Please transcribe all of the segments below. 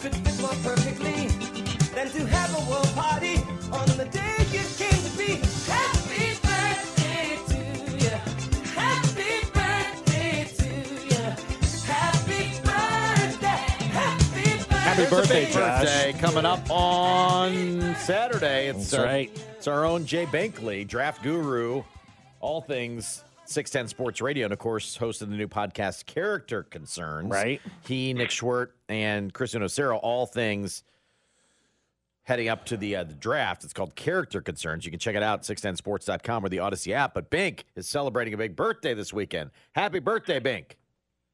could fit more perfectly than to have a world party birthday. Happy There's a birthday, Josh. birthday coming up on Saturday. It's That's our, right. It's our own Jay Binkley, draft guru, all things 610 Sports Radio, and of course, hosting the new podcast Character Concerns. Right. He, Nick Schwerdt, and Christian Ocero, all things heading up to the uh, the draft. It's called Character Concerns. You can check it out at 610sports.com or the Odyssey app. But Bink is celebrating a big birthday this weekend. Happy birthday, Bink.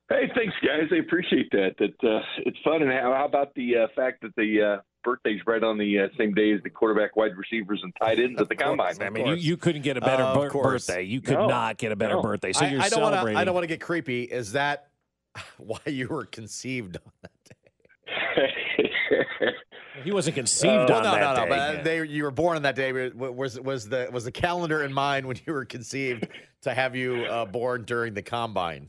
Hey, thanks, guys. I appreciate that. That uh, it's fun. And how, how about the uh, fact that the uh, birthday's right on the uh, same day as the quarterback, wide receivers, and tight ends at the combine? I mean, you, you couldn't get a better Of bir- birthday. You could No. not get a better No. birthday. So I, you're I don't wanna- celebrating. I don't want to get creepy. Is that why you were conceived on that day? He wasn't conceived well, on no, that no, no. day. But uh, they, you were born on that day. Was was the was the calendar in mind when you were conceived to have you uh, born during the combine?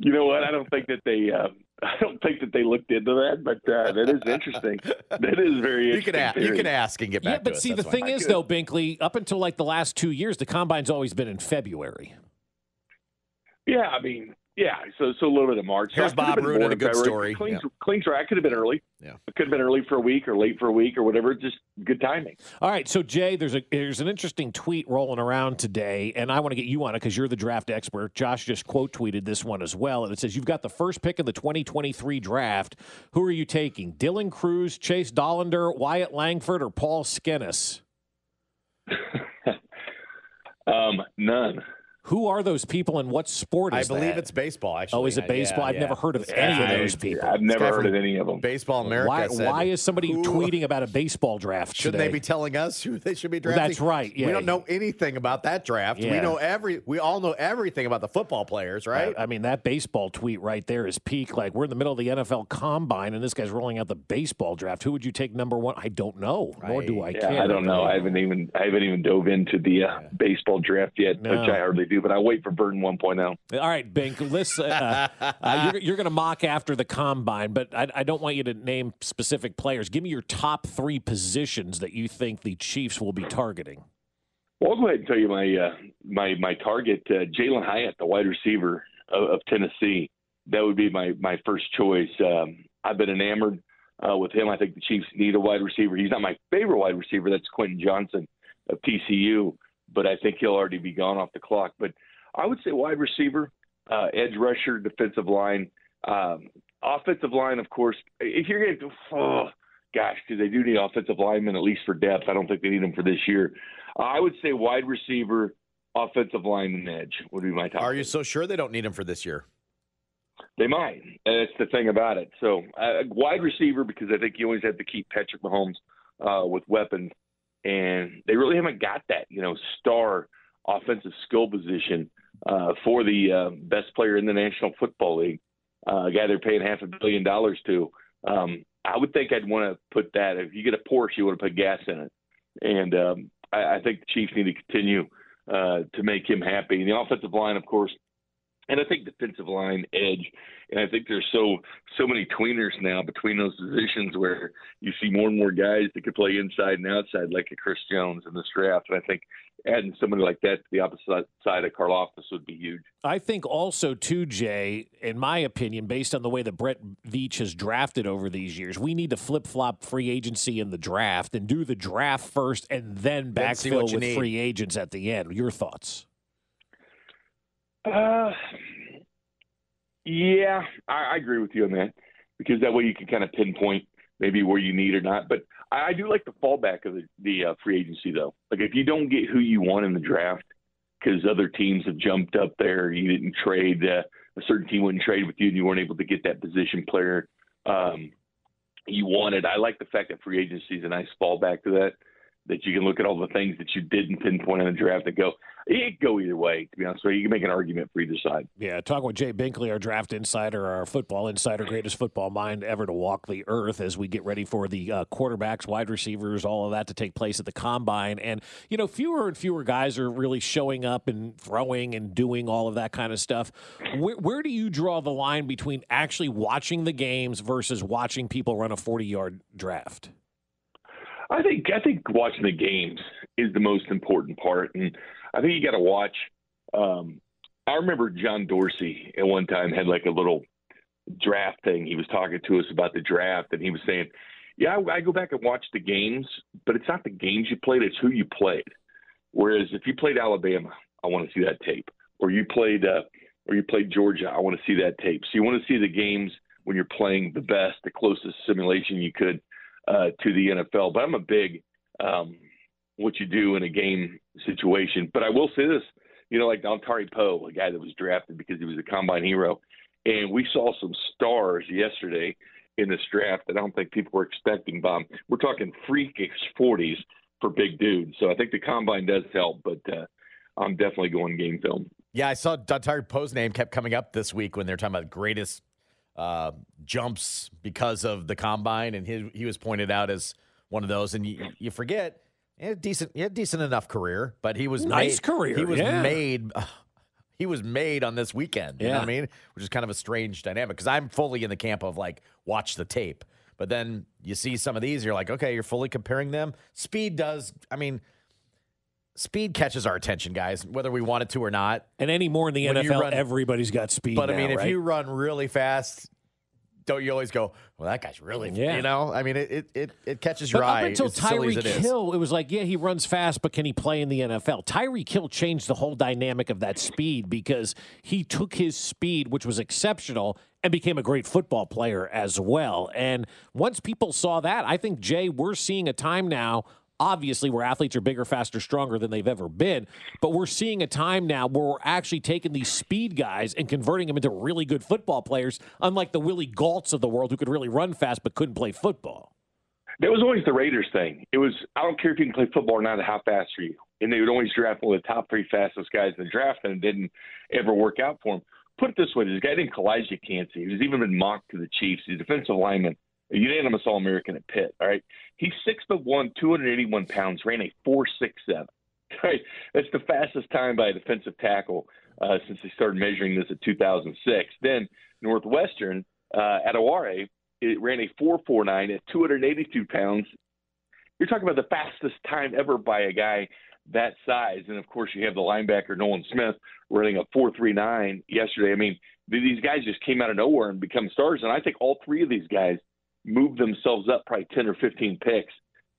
You know what? I don't think that they. Uh, I don't think that they looked into that, but uh, that is interesting. That is very You interesting. can ask. You can ask and get back yeah, but to us. see, the That's thing fine. is, though, Binkley, up until like the last two years, the combine's always been in February. Yeah, I mean, yeah. So, so a little bit of March. Here's So Bob ruining born a good February. story. Clean's, Yeah. clean's right. I could have been early. Yeah. It could have been early for a week or late for a week or whatever. Just good timing. All right, so Jay, there's a there's an interesting tweet rolling around today, and I want to get you on it because you're the draft expert. Josh just quote tweeted this one as well, and it says you've got the first pick of the 2023 draft. Who are you taking? Dylan Crews, Chase Dollander, Wyatt Langford, or Paul Skenes? Um, none. Who are those people, and what sport is? I believe that? it's baseball. Actually, Oh, is it Yeah, baseball? I've yeah. never heard of This any guy- of those people. I've never heard of any of them. Baseball America. why, said, why is somebody who- tweeting about a baseball draft Shouldn't today? they be telling us who they should be drafting? that's right, yeah. We don't know anything about that draft. We know every. We all know everything about the football players, right? I mean, that baseball tweet right there is peak. Like, we're in the middle of the NFL combine, and this guy's rolling out the baseball draft. Who would you take number one? I don't know, nor do I Yeah, care. I don't know. I haven't even I haven't even dove into the uh, baseball draft yet, No. which I hardly do. But I wait for Burton oh. 1.0. All right, Bink, listen, uh, uh, you're, you're going to mock after the combine, but I, I don't want you to name specific players. Give me your top three positions that you think the Chiefs will be targeting. Well, I'll go ahead and tell you my uh, my my target, uh, Jalin Hyatt, the wide receiver of, of Tennessee. That would be my my first choice. Um, I've been enamored uh, with him. I think the Chiefs need a wide receiver. He's not my favorite wide receiver. That's Quentin Johnston of TCU, but I think he'll already be gone off the clock. But I would say wide receiver, uh, edge rusher, defensive line, um, offensive line. Of course, if you're going to, oh, gosh, because they do need offensive linemen at least for depth. I don't think they need them for this year. I would say wide receiver, offensive line, and edge would be my top. Are you so sure they don't need them for this year? They might. That's the thing about it. So, uh, wide receiver, because I think you always have to keep Patrick Mahomes uh, with weapons, and they really haven't got that, you know, star offensive skill position uh, for the uh, best player in the National Football League, uh, a guy they're paying half a billion dollars to. Um, I would think I'd want to put that. If you get a Porsche, you want to put gas in it, and um, I, I think the Chiefs need to continue uh, to make him happy. And the offensive line, of course, and I think defensive line edge. And I think there's so so many tweeners now between those positions where you see more and more guys that could play inside and outside, like a Chris Jones in this draft. And I think adding somebody like that to the opposite side of Karlaftis would be huge. I think also too, Jay, in my opinion, based on the way that Brett Veach has drafted over these years, we need to flip flop free agency in the draft and do the draft first and then Then backfill what with need. free agents at the end. Your thoughts? Uh, yeah, I, I agree with you on that because that way you can kind of pinpoint maybe where you need or not. But I, I do like the fallback of the, the uh, free agency though. Like if you don't get who you want in the draft because other teams have jumped up there, you didn't trade uh, a certain team wouldn't trade with you, and you weren't able to get that position player um, you wanted. I like the fact that free agency is a nice fallback to that. That you can look at all the things that you didn't pinpoint in the draft and go, it go either way. To be honest with you, you can make an argument for either side. Yeah, talking with Jay Binkley, our draft insider, our football insider, greatest football mind ever to walk the earth as we get ready for the uh, quarterbacks, wide receivers, all of that to take place at the combine. And, you know, fewer and fewer guys are really showing up and throwing and doing all of that kind of stuff. Where, where do you draw the line between actually watching the games versus watching people run a 40 yard draft? I think I think watching the games is the most important part, and I think you got to watch. Um, I remember John Dorsey at one time had like a little draft thing. He was talking to us about the draft, and he was saying, "Yeah, I, I go back and watch the games, but it's not the games you played; it's who you played. Whereas if you played Alabama, I want to see that tape, or you played uh, or you played Georgia, I want to see that tape. So you want to see the games when you're playing the best, the closest simulation you could." Uh, to the NFL. But I'm a big um, what you do in a game situation. But I will say this, you know, like Dontari Poe, a guy that was drafted because he was a combine hero, and we saw some stars yesterday in this draft that I don't think people were expecting. Bob, we're talking freakish 40s for big dudes. So I think the combine does help, but uh, I'm definitely going game film. Yeah, I saw Dontari Poe's name kept coming up this week when they're talking about greatest uh, jumps because of the combine, and he he was pointed out as one of those. And you, you forget, he had a decent, he had a decent enough career, but he was Nice made- career, He was yeah. made. he was made on this weekend. You know what I mean? Which is kind of a strange dynamic because I'm fully in the camp of like watch the tape, but then you see some of these, you're like, okay, you're fully comparing them. Speed does. I mean. Speed catches our attention, guys, whether we want it to or not. And anymore in the When NFL, run- everybody's got speed. But I now, mean, if you run really fast, don't you always go, "Well, that guy's really," Yeah. you know? I mean, it it it, it catches your But eye. up until as silly as Tyreek. Hill, it was like, yeah, he runs fast, but can he play in the NFL? Tyreek Hill changed the whole dynamic of that speed because he took his speed, which was exceptional, and became a great football player as well. And once people saw that, I think Jay, we're seeing a time now. Obviously, where athletes are bigger, faster, stronger than they've ever been. But we're seeing a time now where we're actually taking these speed guys and converting them into really good football players, unlike the Willie Gaults of the world who could really run fast but couldn't play football. That was always the Raiders thing. It was I don't care if you can play football or not, how fast are you? And they would always draft one of the top three fastest guys in the draft, and it didn't ever work out for him. Put it this way: there's a guy named Calijah Kancey, who's even been mocked to the Chiefs. He's a defensive lineman, a unanimous All American at Pitt. All right, he's six foot one, 281 pounds, ran a four six seven. Right, that's the fastest time by a defensive tackle uh, since they started measuring this in 2006. Then Northwestern uh, at it ran a 4.49 at 282 pounds. You're talking about the fastest time ever by a guy that size. And of course, you have the linebacker Nolan Smith running a 4.39 yesterday. I mean, these guys just came out of nowhere and become stars. And I think all three of these guys moved themselves up probably 10 or 15 picks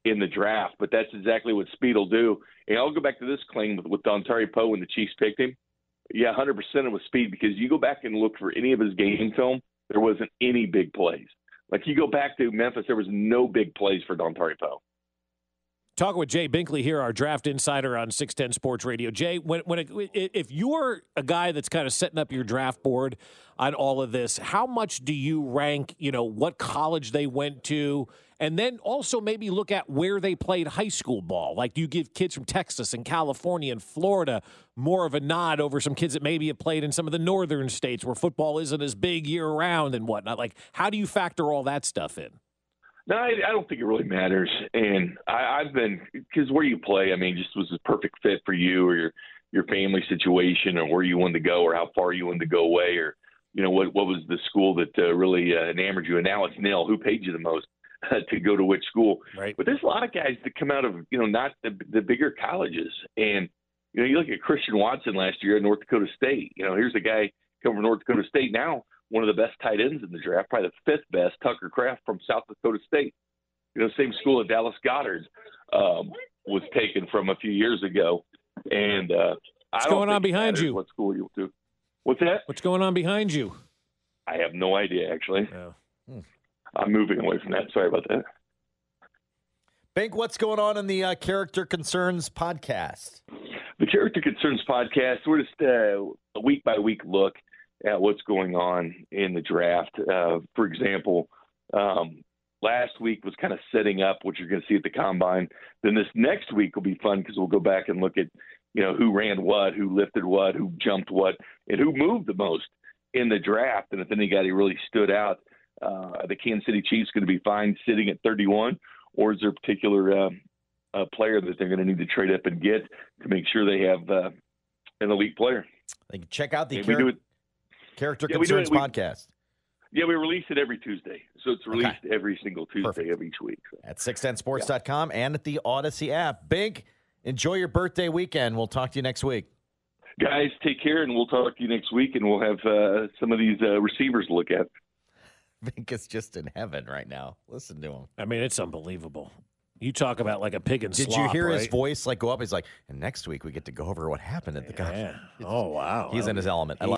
in the draft. But that's exactly what Speed will do. And I'll go back to this claim with, with Dontari Poe when the Chiefs picked him. Yeah, 100% it was Speed because you go back and look for any of his game film, there wasn't any big plays. Like you go back to Memphis, there was no big plays for Dontari Poe. Talking with Jay Binkley here, our draft insider on 610 Sports Radio. Jay, when, when it, if you're a guy that's kind of setting up your draft board on all of this, how much do you rank, you know, what college they went to, and then also maybe look at where they played high school ball? Like, do you give kids from Texas and California and Florida more of a nod over some kids that maybe have played in some of the northern states where football isn't as big year round and whatnot? Like, how do you factor all that stuff in? No, I, I don't think it really matters. And I, I've been because where you play, I mean, just was a perfect fit for you or your your family situation or where you wanted to go or how far you wanted to go away or you know what what was the school that uh, really uh, enamored you? And now it's nil. Who paid you the most to go to which school? Right. but there's a lot of guys that come out of you know not the the bigger colleges. And you know you look at Christian Watson last year at North Dakota State. You know here's a guy coming from North Dakota State now one of the best tight ends in the draft probably the fifth best Tucker Kraft from South Dakota State you know same school that Dallas Goedert um, was taken from a few years ago and uh, I What's don't going on behind you? What school you went to? What's that? What's going on behind you? I have no idea. Actually, Oh. I'm moving away from that. Sorry about that. Bink, what's going on in the uh, Character Concerns podcast? The Character Concerns podcast. We're just uh, a week by week look at what's going on in the draft. Uh, for example, um, last week was kind of setting up what you're going to see at the combine. Then this next week will be fun because we'll go back and look at you know who ran what, who lifted what, who jumped what, and who moved the most in the draft. And if anybody really stood out, uh, the Kansas City Chiefs going to be fine sitting at 31, or is there a particular uh, uh, player that they're going to need to trade up and get to make sure they have uh, an elite player? Like, check out the And we Char- do it. Character Yeah, we do Concerns we- podcast Yeah, we release it every Tuesday, so it's released every single Tuesday Perfect. of each week. So. at 610sports.com and at the Odyssey app. Bink, enjoy your birthday weekend. We'll talk to you next week. Guys, take care, and we'll talk to you next week, and we'll have uh, some of these uh, receivers to look at. Bink is just in heaven right now. Listen to him. I mean, it's unbelievable. You talk about like a pig and Did you slop, hear his voice like go up? He's like, and next week we get to go over what happened at the Yeah. conference. Oh wow. He's in his element. I love